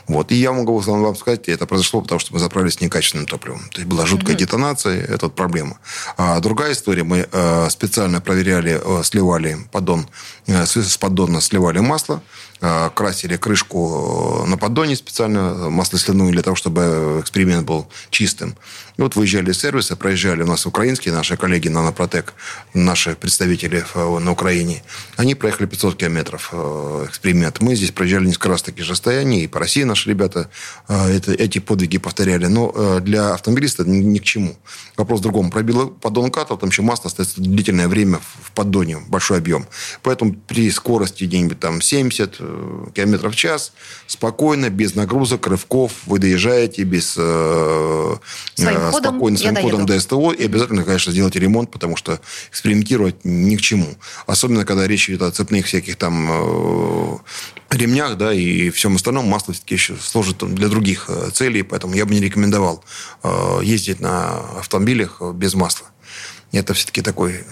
Вот. И я могу вам сказать, это произошло, потому что мы заправились некачественным топливом. То есть была жуткая mm-hmm. детонация, это проблема. А другая история, мы э, специально проверяли, э, сливали поддон, э, с поддона сливали масло, красили крышку на поддоне специально, масло-сляную, для того, чтобы эксперимент был чистым. И вот выезжали из сервиса, проезжали у нас украинские наши коллеги Нанопротек, наши представители на Украине. Они проехали 500 километров эксперимент. Мы здесь проезжали несколько раз такие же расстояния, и по России наши ребята а, это, эти подвиги повторяли. Но э, для автомобилиста ни, ни к чему. Вопрос в другом. Пробило поддон катов, там еще масло остается длительное время в поддоне, большой объем. Поэтому при скорости где-нибудь там 70 э, км в час, спокойно, без нагрузок, рывков, вы доезжаете без э,
своим э, ходом
спокойно своим ходом до СТО. И обязательно, конечно, сделайте ремонт, потому что экспериментировать ни к чему. Особенно, когда речь идет о цепных всяких там э, ремнях, да, и всем остальном масло все-таки еще служит для других э, целей, поэтому я бы не рекомендовал э, ездить на автомобилях без масла это все-таки такой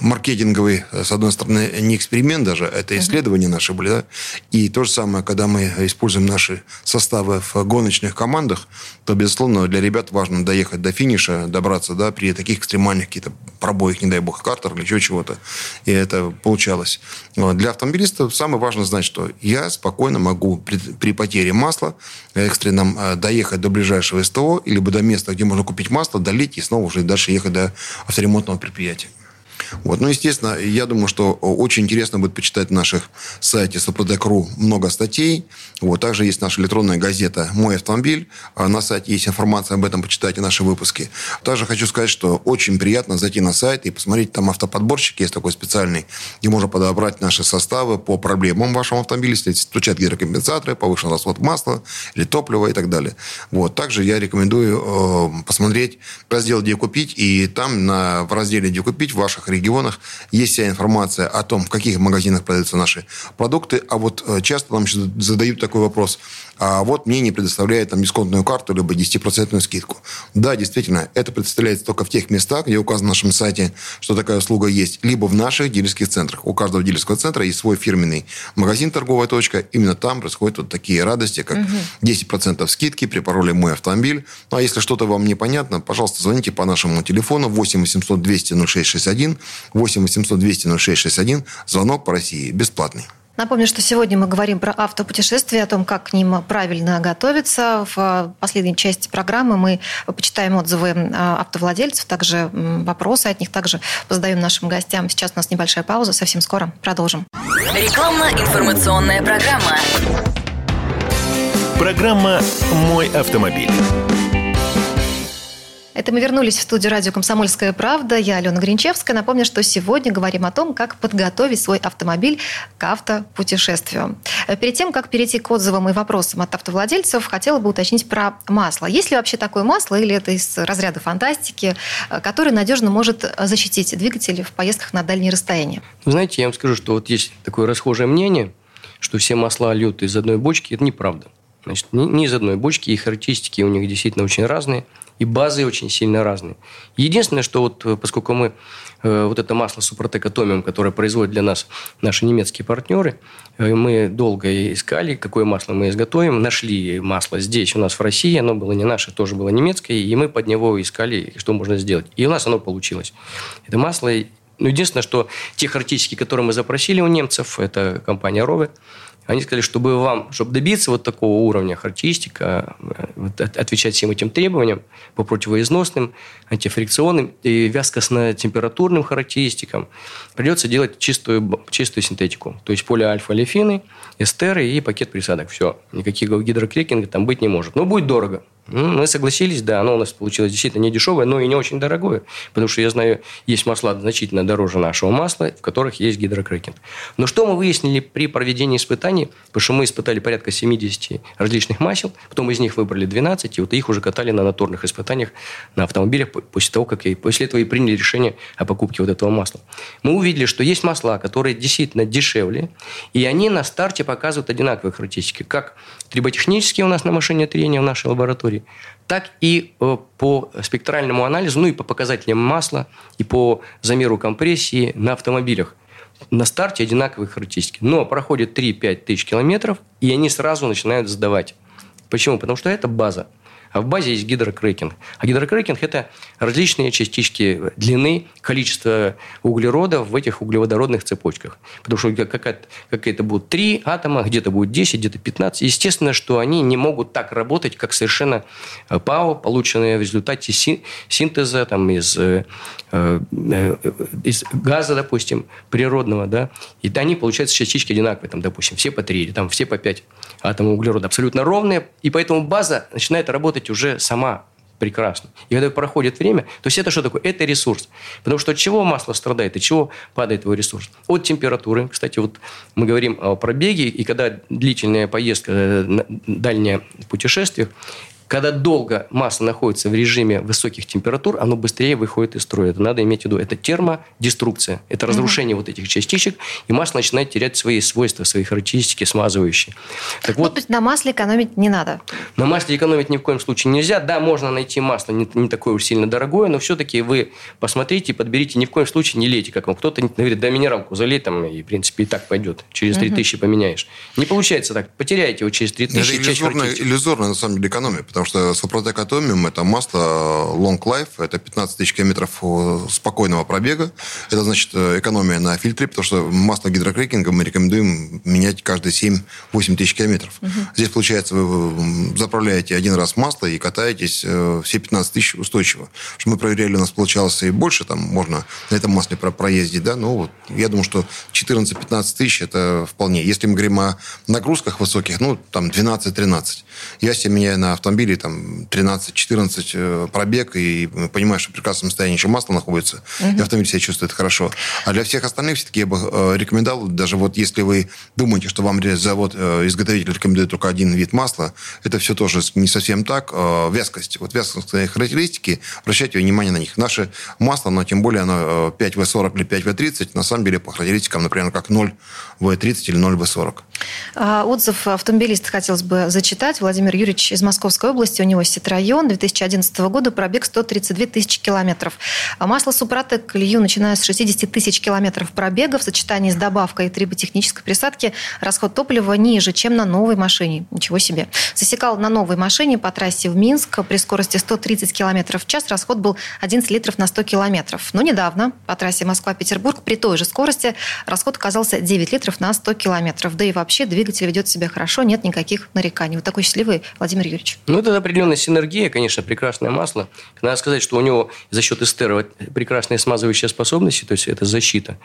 маркетинговый, с одной стороны, не эксперимент даже, это исследования наши были, да? И то же самое, когда мы используем наши составы в гоночных командах, то, безусловно, для ребят важно доехать до финиша, добраться, да, при таких экстремальных каких-то пробоях, не дай бог, картер или еще чего-то. И это получалось. Для автомобилиста самое важное знать, что я спокойно могу при, при потере масла экстренном э, доехать до ближайшего СТО, либо до места, где можно купить масло, долить и снова уже дальше ехать до авторемонта ремонтного предприятия. Вот. Ну, естественно, я думаю, что очень интересно будет почитать на наших сайте Сопродек.ру много статей. Вот. Также есть наша электронная газета «Мой автомобиль». А на сайте есть информация об этом, почитайте наши выпуски. Также хочу сказать, что очень приятно зайти на сайт и посмотреть, там автоподборщик есть такой специальный, где можно подобрать наши составы по проблемам вашего автомобиля, если стучат гидрокомпенсаторы, повышен расход масла или топлива и так далее. Вот. Также я рекомендую э, посмотреть раздел «Где купить», и там на, в разделе «Где купить» в ваших регионах есть вся информация о том, в каких магазинах продаются наши продукты. А вот э, часто нам задают такой вопрос. А вот мне не предоставляют там дисконтную карту, либо 10% скидку. Да, действительно, это представляется только в тех местах, где указано на нашем сайте, что такая услуга есть, либо в наших дилерских центрах. У каждого дилерского центра есть свой фирменный магазин «Торговая точка». Именно там происходят вот такие радости, как угу. 10% скидки при пароле «Мой автомобиль». Ну, а если что-то вам непонятно, пожалуйста, звоните по нашему телефону 8 800 200 0661, 8 800 200 0661, звонок по России бесплатный.
Напомню, что сегодня мы говорим про автопутешествия, о том, как к ним правильно готовиться. В последней части программы мы почитаем отзывы а, автовладельцев, также вопросы от них также задаем нашим гостям. Сейчас у нас небольшая пауза, совсем скоро продолжим.
Рекламно-информационная программа. Программа «Мой автомобиль».
Это мы вернулись в студию радио «Комсомольская правда». Я Алена Гринчевская. Напомню, что сегодня говорим о том, как подготовить свой автомобиль к автопутешествию. Перед тем, как перейти к отзывам и вопросам от автовладельцев, хотела бы уточнить про масло. Есть ли вообще такое масло, или это из разряда фантастики, которое надежно может защитить двигатель в поездках на дальние расстояния?
Знаете, я вам скажу, что вот есть такое расхожее мнение, что все масла льют из одной бочки. Это неправда. Значит, не из одной бочки, и характеристики у них действительно очень разные и базы очень сильно разные. Единственное, что вот э, поскольку мы э, вот это масло Супротек Атомиум, которое производят для нас наши немецкие партнеры, э, мы долго искали, какое масло мы изготовим, нашли масло здесь у нас в России, оно было не наше, тоже было немецкое, и мы под него искали, что можно сделать. И у нас оно получилось. Это масло ну, единственное, что те характеристики, которые мы запросили у немцев, это компания Рове, они сказали, чтобы вам, чтобы добиться вот такого уровня характеристика, э, отвечать всем этим требованиям по противоизносным, антифрикционным и вязкостно-температурным характеристикам, придется делать чистую, чистую синтетику. То есть полиальфа-олефины, эстеры и пакет присадок. Все. Никаких гидрокрекинга там быть не может. Но будет дорого. Мы согласились, да, оно у нас получилось действительно не дешевое, но и не очень дорогое, потому что я знаю, есть масла значительно дороже нашего масла, в которых есть гидрокрекинг. Но что мы выяснили при проведении испытаний, потому что мы испытали порядка 70 различных масел, потом из них выбрали 12, и вот их уже катали на натурных испытаниях на автомобилях после того, как и после этого и приняли решение о покупке вот этого масла. Мы увидели, что есть масла, которые действительно дешевле, и они на старте показывают одинаковые характеристики, как триботехнические у нас на машине трения в нашей лаборатории, так и э, по спектральному анализу, ну и по показателям масла, и по замеру компрессии на автомобилях. На старте одинаковые характеристики. Но проходит 3-5 тысяч километров, и они сразу начинают сдавать. Почему? Потому что это база а в базе есть гидрокрекинг. А гидрокрекинг – это различные частички длины, количество углерода в этих углеводородных цепочках. Потому что какая-то, какая-то будут 3 атома, где-то будет 10, где-то 15. Естественно, что они не могут так работать, как совершенно э, ПАО, полученные в результате синтеза там, из, э, э, из газа, допустим, природного. Да? И они, получаются, частички одинаковые, там, допустим, все по 3 или там, все по 5 атомов углерода. Абсолютно ровные. И поэтому база начинает работать работать уже сама прекрасно. И когда проходит время, то есть это что такое? Это ресурс. Потому что от чего масло страдает, от чего падает его ресурс? От температуры. Кстати, вот мы говорим о пробеге, и когда длительная поездка, э, дальнее путешествие, когда долго масло находится в режиме высоких температур, оно быстрее выходит из строя. Это надо иметь в виду. Это термодеструкция. Это разрушение угу. вот этих частичек, и масло начинает терять свои свойства, свои характеристики смазывающие.
Так ну, вот, то есть на масле экономить не надо?
На масле экономить ни в коем случае нельзя. Да, можно найти масло не, не такое уж сильно дорогое, но все-таки вы посмотрите, подберите, ни в коем случае не лейте, как вам кто-то говорит, да минералку залей там, и в принципе и так пойдет. Через 3000 угу. поменяешь. Не получается так. Потеряете его через 3000. Это
иллюзорная, иллюзорная, на самом деле, экономия, потому что Супротек Атомиум – это масло Long Life, это 15 тысяч километров спокойного пробега. Это значит э, экономия на фильтре, потому что масло гидрокрекинга мы рекомендуем менять каждые 7-8 тысяч километров. Угу. Здесь, получается, вы заправляете один раз масло и катаетесь э, все 15 тысяч устойчиво. Что мы проверяли, у нас получалось и больше, там можно на этом масле про проездить, да, ну вот я думаю, что 14-15 тысяч это вполне. Если мы говорим о нагрузках высоких, ну, там 12-13. Я себе меняю на автомобиле там 13-14 э, пробег и понимаю, что в прекрасном состоянии еще масло находится, угу. и автомобиль себя чувствует хорошо. А для всех остальных все-таки я бы э, рекомендовал, даже вот если вы думаете, что вам завод, э, изготовитель рекомендует только один вид масла, это все тоже не совсем так. Вязкость. Вот вязкостные характеристики, обращайте внимание на них. Наше масло, но тем более оно 5В40 или 5В30, на самом деле по характеристикам, например, как 0В30 или 0В40.
А, отзыв автомобилиста хотелось бы зачитать. Владимир Юрьевич из Московской области. У него Ситрайон 2011 года, пробег 132 тысячи километров. А масло Супротек лью, начиная с 60 тысяч километров пробега в сочетании с добавкой триботехнической присадки, расход топлива ниже, чем на новой машине. Ничего себе. Засекал на новой машине по трассе в Минск при скорости 130 километров в час. Расход был 11 литров на 100 километров. Но недавно по трассе Москва-Петербург при той же скорости расход оказался 9 литров на 100 километров. Да и вообще двигатель ведет себя хорошо, нет никаких нареканий. Вот такой счастливый Владимир Юрьевич.
Ну, это это определенная синергия, конечно, прекрасное масло. Надо сказать, что у него за счет эстера прекрасные смазывающие способности, то есть это защита.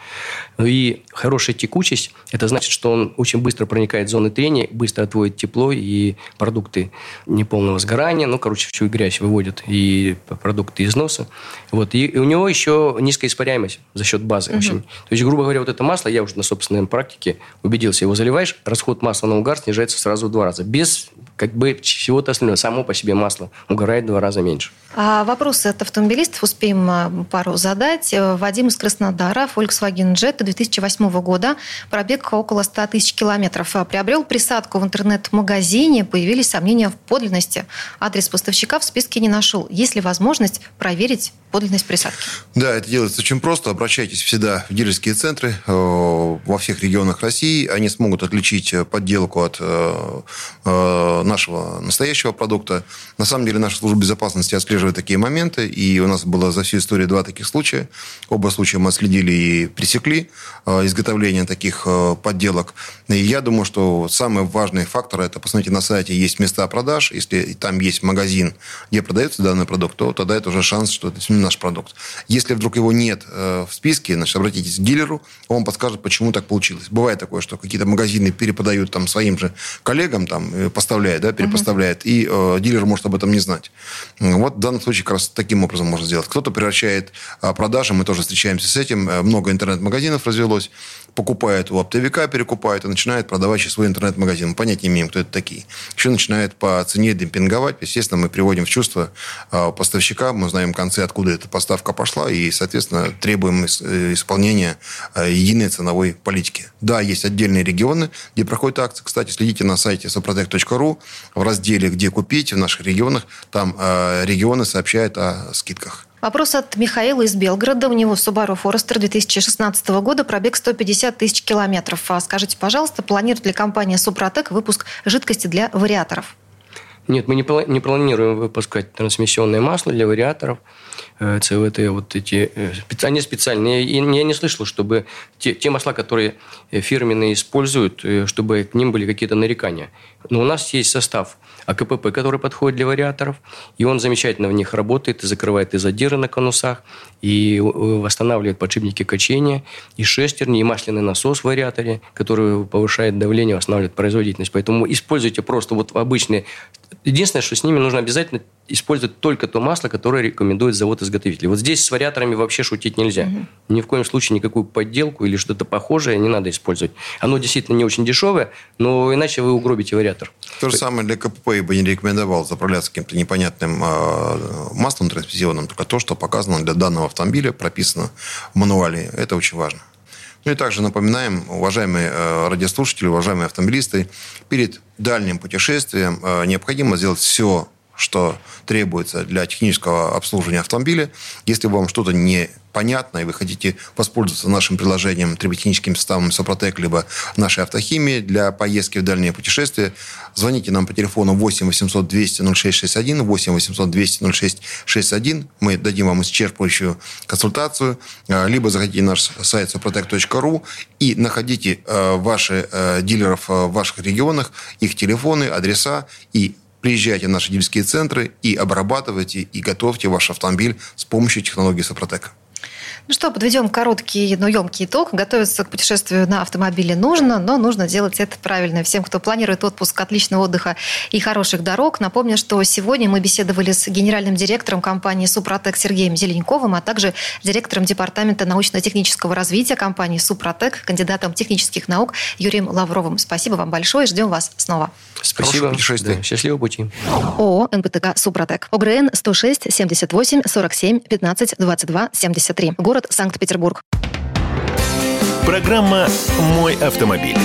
И хорошая текучесть, это значит, что он очень быстро проникает в зоны трения, быстро отводит тепло и продукты неполного сгорания, ну, короче, всю грязь выводит и продукты из носа. Вот. И, у него еще низкая испаряемость за счет базы. Угу. Очень. То есть, грубо говоря, вот это масло, я уже на собственной практике убедился, его заливаешь, расход масла на угар снижается сразу в два раза. Без как бы всего-то остального. Само по себе масло угорает в два раза меньше.
А вопросы от автомобилистов успеем а, пару задать. Э, Вадим из Краснодара, Volkswagen Jetta 2008 года, пробег около 100 тысяч километров. А, приобрел присадку в интернет-магазине, появились сомнения в подлинности. Адрес поставщика в списке не нашел. Есть ли возможность проверить подлинность присадки?
Да, это делается очень просто. Обращайтесь всегда в дилерские центры э, во всех регионах России. Они смогут отличить подделку от э, нашего настоящего продукта. На самом деле наша служба безопасности отслеживает такие моменты, и у нас было за всю историю два таких случая. Оба случая мы отследили и пресекли э, изготовление таких э, подделок. И я думаю, что самый важный фактор – это, посмотрите, на сайте есть места продаж. Если там есть магазин, где продается данный продукт, то тогда это уже шанс, что это наш продукт. Если вдруг его нет э, в списке, значит, обратитесь к дилеру, он подскажет, почему так получилось. Бывает такое, что какие-то магазины переподают там своим же коллегам, там, поставляют, да, перепоставляет, uh-huh. и дилер может об этом не знать. Вот в данном случае как раз таким образом можно сделать. Кто-то превращает э, продажи, мы тоже встречаемся с этим, э, много интернет-магазинов развелось, покупает у оптовика, перекупает и начинает продавать через свой интернет-магазин. Мы понятия не имеем, кто это такие. Еще начинает по цене демпинговать. Естественно, мы приводим в чувство э, поставщика, мы знаем концы, откуда эта поставка пошла, и, соответственно, требуем э, исполнения э, единой ценовой политики. Да, есть отдельные регионы, где проходят акции. Кстати, следите на сайте soprotec.ru в разделе «Где купить» в наших регионах. Там э, регионы сообщают о скидках.
Вопрос от Михаила из Белгорода. У него Subaru Forester 2016 года, пробег 150 тысяч километров. А скажите, пожалуйста, планирует ли компания Супротек выпуск жидкости для вариаторов?
Нет, мы не, не планируем выпускать трансмиссионное масло для вариаторов. Э, ЦВТ, вот эти, э, они специальные. Я, я не слышал, чтобы те, те масла, которые фирменные используют, э, чтобы к ним были какие-то нарекания. Но у нас есть состав АКПП, который подходит для вариаторов, и он замечательно в них работает и закрывает и задиры на конусах, и восстанавливает подшипники качения, и шестерни, и масляный насос в вариаторе, который повышает давление, восстанавливает производительность. Поэтому используйте просто вот обычные... Единственное, что с ними нужно обязательно использовать только то масло, которое рекомендует завод-изготовитель. Вот здесь с вариаторами вообще шутить нельзя. Угу. Ни в коем случае никакую подделку или что-то похожее не надо использовать. Оно действительно не очень дешевое, но иначе вы угробите вариатор.
То же самое для КПП я бы не рекомендовал заправляться каким-то непонятным э, маслом трансмиссионным, только то, что показано для данного автомобиля, прописано в мануале. Это очень важно. Ну и также напоминаем, уважаемые э, радиослушатели, уважаемые автомобилисты, перед дальним путешествием э, необходимо сделать все что требуется для технического обслуживания автомобиля. Если вам что-то не понятно, и вы хотите воспользоваться нашим приложением триботехническим составом Сопротек, либо нашей автохимии для поездки в дальние путешествия, звоните нам по телефону 8 800 200 0661, 8 800 200 0661. Мы дадим вам исчерпывающую консультацию. А, либо заходите на наш сайт soprotec.ru и находите а, ваши а, дилеров в ваших регионах, их телефоны, адреса и Приезжайте в наши дилерские центры и обрабатывайте и готовьте ваш автомобиль с помощью технологии Сопротека.
Ну что, подведем короткий, но емкий итог. Готовиться к путешествию на автомобиле нужно, но нужно делать это правильно. Всем, кто планирует отпуск, отличного отдыха и хороших дорог. Напомню, что сегодня мы беседовали с генеральным директором компании «Супротек» Сергеем Зеленковым, а также директором департамента научно-технического развития компании «Супротек», кандидатом технических наук Юрием Лавровым. Спасибо вам большое. Ждем вас снова.
Спасибо. Да, счастливого пути.
ООО «НПТК Супротек». ОГРН 106 78 47 15 22 73 город Санкт-Петербург.
Программа «Мой автомобиль».